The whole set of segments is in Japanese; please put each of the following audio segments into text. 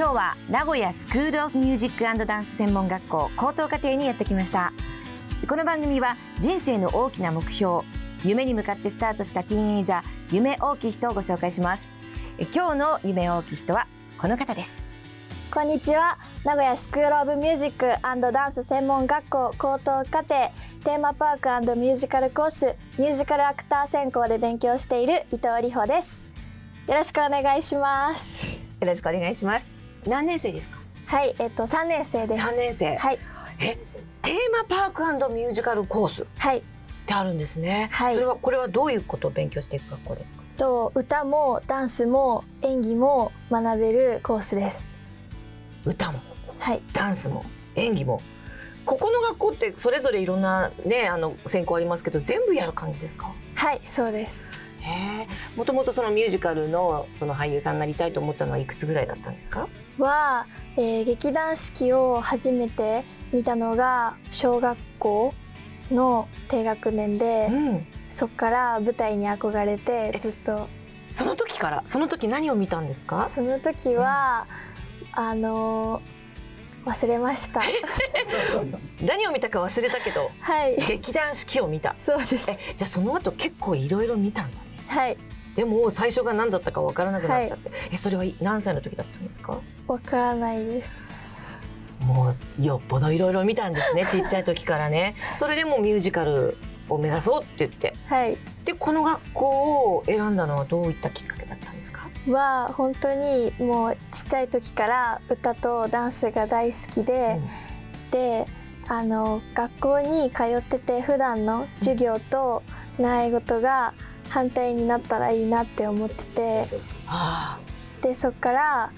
今日は名古屋スクールオブミュージックダンス専門学校高等課程にやってきました。この番組は人生の大きな目標夢に向かってスタートしたティーンエイジャー夢大きい人をご紹介します。今日の夢大きい人はこの方です。こんにちは。名古屋スクールオブミュージックダンス専門学校高等課程テーマパークミュージカルコースミュージカルアクター専攻で勉強している伊藤里穂です。よろしくお願いします。よろしくお願いします何年生ですか？はいえっと三年生です。三年生。はい。えテーマパークミュージカルコースはい。ってあるんですね、はい。それはこれはどういうことを勉強していく学校ですか？と歌もダンスも演技も学べるコースです。歌も？はい。ダンスも？演技も？ここの学校ってそれぞれいろんなねあの専攻ありますけど全部やる感じですか？はいそうです。もともとそのミュージカルのその俳優さんになりたいと思ったのはいくつぐらいだったんですか？は、えー劇団四季を初めて見たのが小学校の低学年で、うん。そっから舞台に憧れてずっと。その時から？その時何を見たんですか？その時は、あのー忘れました。何を見たか忘れたけどはい。劇団四季を見た。そうです。えじゃあその後結構いろいろ見たんだねはいでも最初が何だったかわからなくなっちゃって、えそれは何歳の時だったんですか？わからないです。もうよっぽどいろいろ見たんですね ちっちゃい時からね。それでもミュージカルを目指そうって言って。はい。でこの学校を選んだのはどういったきっかけだったんですか？は本当にもうちっちゃい時から歌とダンスが大好きで、であの学校に通ってて普段の授業と習い事が反対になったらいいなって思ってて。あでそっから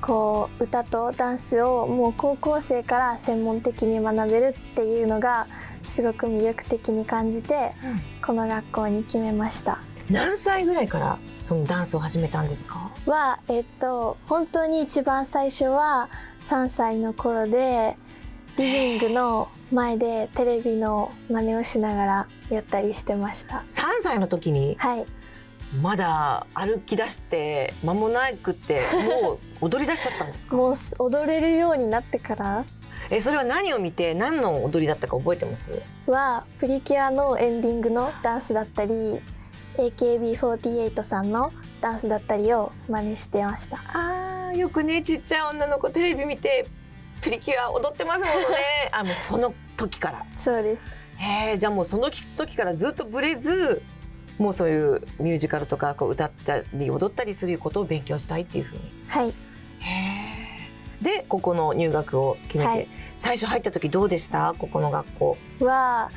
こう歌とダンスをもう高校生から専門的に学べるっていうのがすごく魅力的に感じて、うん。この学校に決めました。何歳ぐらいからそのダンスを始めたんですか？はえっと本当に一番最初は3歳の頃でリビングの前でテレビの真似をしながらやったりしてました。3歳の時にはい、まだ歩き出して間もなくってもう踊り出しちゃったんですか？もう踊れるようになってからえそれは何を見て何の踊りだったか覚えてます？はプリキュアのエンディングのダンスだったり AKB48 さんのダンスだったりを真似してました。あーよくねちっちゃい女の子テレビ見てプリキュア踊ってますものね。あもうその時から。そうです。へえじゃあもうその時からずっとブレずもうそういうミュージカルとかこう歌ったり踊ったりすることを勉強したいっていうふうに。はい。へえでここの入学を決めて、はい。最初入った時どうでした？ここの学校。は、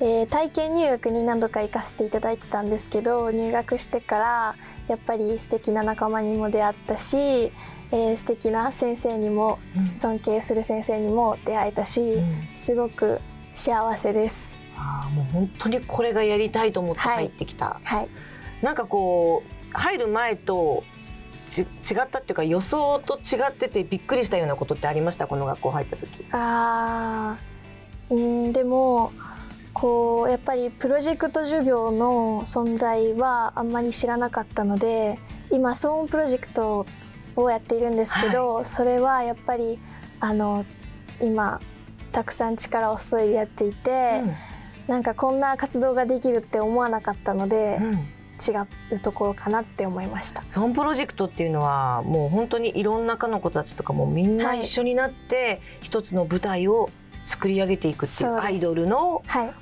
えー体験入学に何度か行かせていただいてたんですけど入学してからやっぱり素敵な仲間にも出会ったし、えー素敵な先生にも、うん。尊敬する先生にも出会えたし、うん。すごく幸せです。あーもう本当にこれがやりたいと思って入ってきた、はい、なんかこう入る前とち違ったっていうか予想と違っててびっくりしたようなことってありました？この学校入った時。あー。うんでもこうやっぱりプロジェクト授業の存在はあんまり知らなかったので今騒音プロジェクトをやっているんですけど、それはやっぱりあの今たくさん力を注いでやっていて、なんかこんな活動ができるって思わなかったので、うん。うん違うところかなって思いました。ソンプロジェクトっていうのはもう本当にいろんな科の子たちとかもみんなはい。一緒になって一つの舞台を作り上げていくっていうアイドルのはい、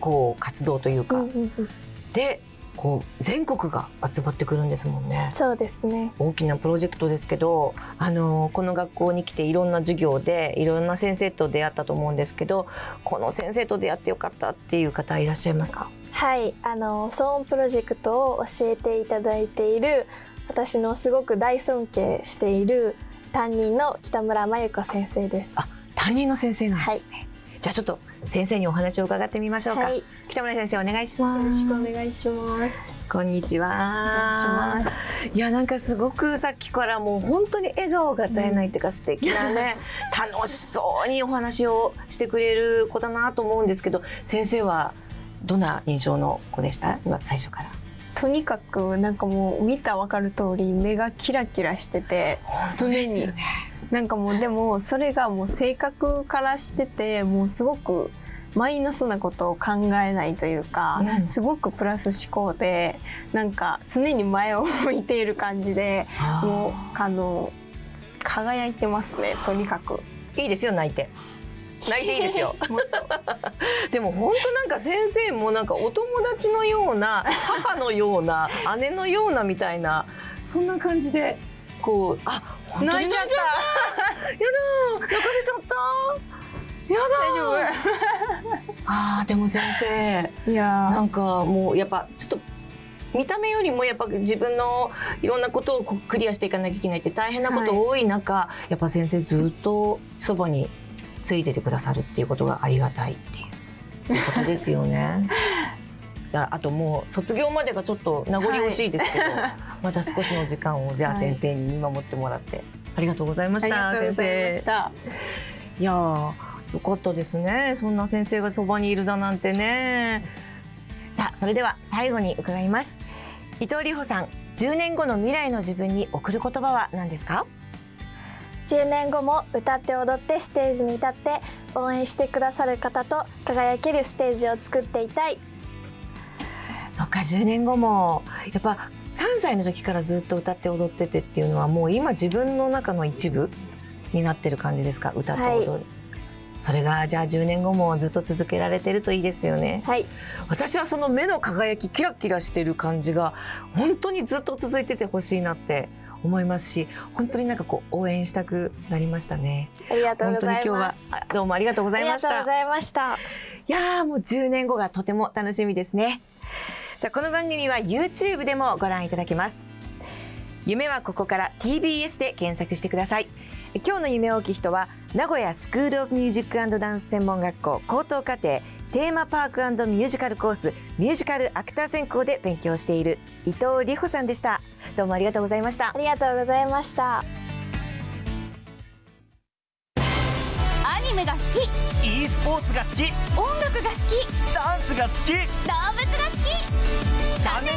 こう活動というか、うんうんうん。でこう全国が集まってくるんですもんね。そうですね大きなプロジェクトですけど、あのこの学校に来ていろんな授業でいろんな先生と出会ったと思うんですけど、この先生と出会ってよかったっていう方いらっしゃいますか？はいあの騒音プロジェクトを教えていただいている私のすごく大尊敬している担任の北村真由子先生ですあ担任の先生なんですね。じゃあちょっと先生にお話を伺ってみましょうか。はい北村先生お願いします。よろしくお願いしますこんにちは。いいやなんかすごくさっきからもう本当に笑顔が絶えないっていうか素敵なね、楽しそうにお話をしてくれる子だなと思うんですけど先生はどんな印象の子でした？今最初から。とにかくなんかもう見た分かる通り目がキラキラしてて常になんかもうでもそれがもう性格からしててもうすごくマイナスなことを考えないというか、うんすごくプラス思考でなんか常に前を向いている感じでもうあの輝いてますねとにかく。いいですよ泣いて。泣いていいですよ。でも本当なんか先生もなんかお友達のような母のような姉のようなみたいなそんな感じでこうあ泣いちゃった。やだ泣かせちゃった。やだ大丈 あーでも先生夫いやなんかもうやっぱちょっと見た目よりもやっぱ自分のいろんなことをクリアしていかなきゃいけないって大変なこと多い中、やっぱ先生ずっとそばについててくださるっていうことがありがたいっていうそういうことですよね。じゃああともう卒業までがちょっと名残惜しいですけど、また少しの時間をじゃあはい先生に見守ってもらって、ありがとうございましたありがとうございま先生した。いやーよかったですね。そんな先生がそばにいるだなんてね。さあそれでは最後に伺います。伊藤里穂さん10年後の未来の自分に送る言葉は何ですか？10年後も歌って踊ってステージに立って応援してくださる方と輝けるステージを作っていたい。そっか10年後もやっぱ3歳の時からずっと歌って踊っててっていうのはもう今自分の中の一部になってる感じですか？歌と踊る、それがじゃあ10年後もずっと続けられてるといいですよね。はい。私はその目の輝きキラキラしてる感じが本当にずっと続いててほしいなって思いますし本当になんかこう応援したくなりましたね。ありがとうござい本当に今日はますあどうもありがとうごあざいました。りがとうございました。いやーもう10年後がとても楽しみですねさあこの番組は YouTube でもご覧いただけます。夢はここから TBS で検索してください。今日の夢大きい人は名古屋スクールオブミュージックダンス専門学校高等課程テーマパークミュージカルコースミュージカルアクター専攻で勉強している伊藤理歩さんでした。どうもありがとうございました。ありがとうございました。アニメが好き。E スポーツが好き。音楽が好き。ダンスが好き。動物が好き。3